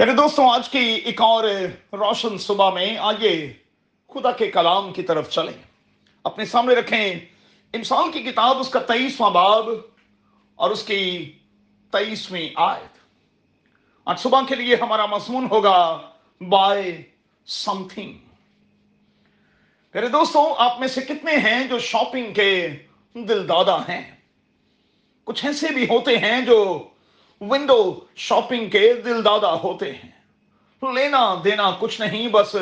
میرے دوستوں، آج کی ایک اور روشن صبح میں آئیے خدا کے کلام کی طرف چلیں۔ اپنے سامنے رکھیں، انسان کی کتاب، اس کا تیئیسواں باب اور اس کی تیئیسویں آیت۔ آج صبح کے لیے ہمارا مضمون ہوگا بائی سم تھنگ میرے دوستوں، آپ میں سے کتنے ہیں جو شاپنگ کے دل دادا ہیں؟ کچھ ایسے بھی ہوتے ہیں جو ونڈو شاپنگ کے دل دادا ہوتے ہیں۔ لینا دینا کچھ نہیں، بس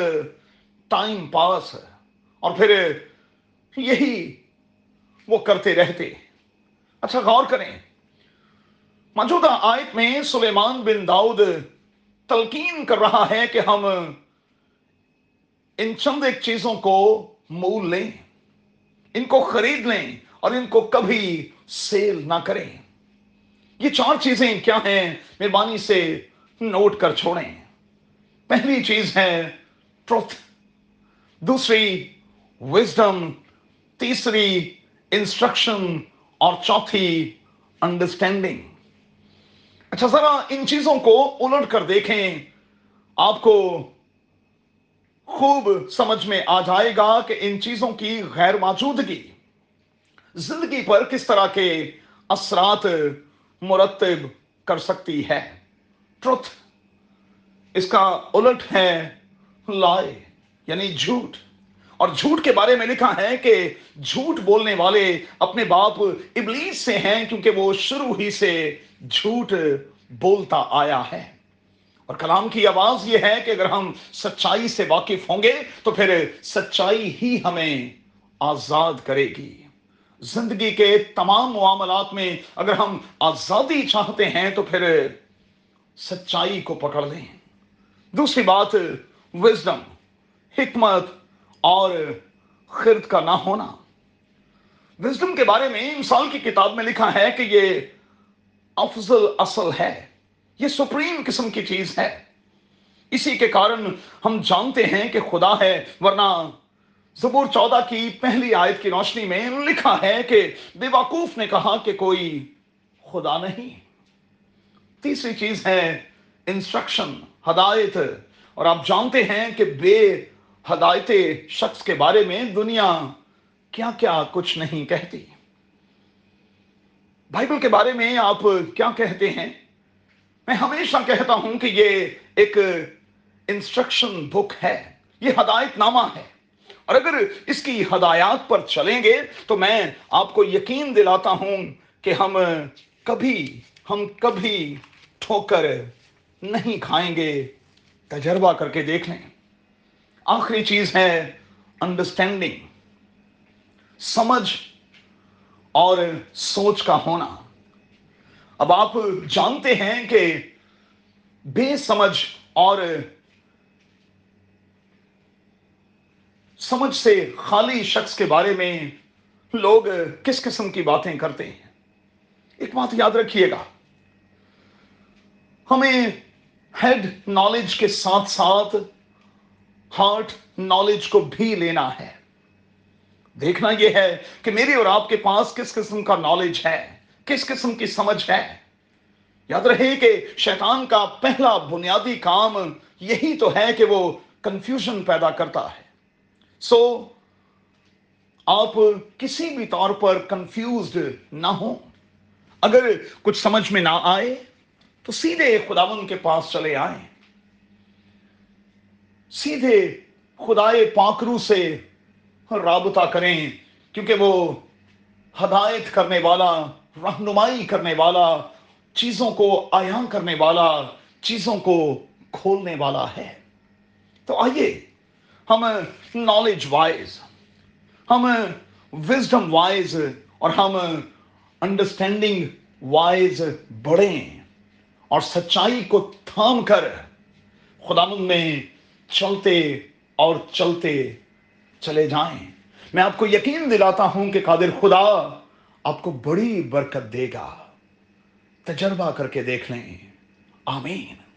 ٹائم پاس اور پھر یہی وہ کرتے رہتے۔ اچھا غور کریں۔ موجودہ آیت میں سلیمان بن داؤد تلقین کر رہا ہے کہ ہم ان چند ایک چیزوں کو مول لیں، ان کو خرید لیں اور ان کو کبھی سیل نہ کریں۔ یہ چار چیزیں کیا ہیں؟ مہربانی سے نوٹ کر چھوڑیں۔ پہلی چیز ہے ٹروتھ، دوسری وزڈم، تیسری انسٹرکشن، اور چوتھی انڈرسٹینڈنگ۔ اچھا ذرا ان چیزوں کو الٹ کر دیکھیں۔ آپ کو خوب سمجھ میں آ جائے گا کہ ان چیزوں کی غیر موجودگی، زندگی پر کس طرح کے اثرات مرتب کر سکتی ہے۔ ٹروتھ اس کا الٹ ہے لائے یعنی جھوٹ۔ اور جھوٹ کے بارے میں لکھا ہے کہ جھوٹ بولنے والے اپنے باپ ابلیس سے ہیں کیونکہ وہ شروع ہی سے جھوٹ بولتا آیا ہے۔ اور کلام کی آواز یہ ہے کہ اگر ہم سچائی سے واقف ہوں گے تو پھر سچائی ہی ہمیں آزاد کرے گی۔ زندگی کے تمام معاملات میں اگر ہم آزادی چاہتے ہیں تو پھر سچائی کو پکڑ لیں۔ دوسری بات وزڈم حکمت اور خرد کا نہ ہونا۔ وزڈم کے بارے میں مثال کی کتاب میں لکھا ہے کہ یہ افضل اصل ہے۔ یہ سپریم قسم کی چیز ہے۔ اسی کے کارن ہم جانتے ہیں کہ خدا ہے، ورنہ زبور چودہ کی پہلی آیت کی روشنی میں لکھا ہے کہ بے وقوف نے کہا کہ کوئی خدا نہیں۔ تیسری چیز ہے انسٹرکشن، ہدایت۔ اور آپ جانتے ہیں کہ بے ہدایت شخص کے بارے میں دنیا کیا کیا کچھ نہیں کہتی۔ بائبل کے بارے میں آپ کیا کہتے ہیں؟ میں ہمیشہ کہتا ہوں کہ یہ ایک انسٹرکشن بک ہے، یہ ہدایت نامہ ہے۔ اور اگر اس کی ہدایات پر چلیں گے تو میں آپ کو یقین دلاتا ہوں کہ ہم کبھی ہم کبھی ٹھوکر نہیں کھائیں گے۔ تجربہ کر کے دیکھ لیں۔ آخری چیز ہے انڈرسٹینڈنگ سمجھ اور سوچ کا ہونا۔ اب آپ جانتے ہیں کہ بے سمجھ اور سمجھ سے خالی شخص کے بارے میں لوگ کس قسم کی باتیں کرتے ہیں؟ ایک بات یاد رکھیے گا۔ ہمیں ہیڈ نالج کے ساتھ ساتھ ہارٹ نالج کو بھی لینا ہے۔ دیکھنا یہ ہے کہ میری اور آپ کے پاس کس قسم کا نالج ہے؟ کس قسم کی سمجھ ہے؟ یاد رہے کہ شیطان کا پہلا بنیادی کام یہی تو ہے کہ وہ کنفیوژن پیدا کرتا ہے۔ سو آپ کسی بھی طور پر کنفیوزڈ نہ ہو اگر کچھ سمجھ میں نہ آئے، تو سیدھے خداون کے پاس چلے آئیں۔ سیدھے خدائے پاکرو سے رابطہ کریں، کیونکہ وہ ہدایت کرنے والا، رہنمائی کرنے والا، چیزوں کو آیاں کرنے والا، چیزوں کو کھولنے والا ہے۔ تو آئیے۔ ہم نالج وائز ہم وزڈم وائز اور ہم انڈرسٹینڈنگ وائز بڑھیں اور سچائی کو تھام کر خدامن میں چلتے اور چلتے چلے جائیں۔ میں آپ کو یقین دلاتا ہوں کہ قادر خدا آپ کو بڑی برکت دے گا۔ تجربہ کر کے دیکھ لیں۔ آمین۔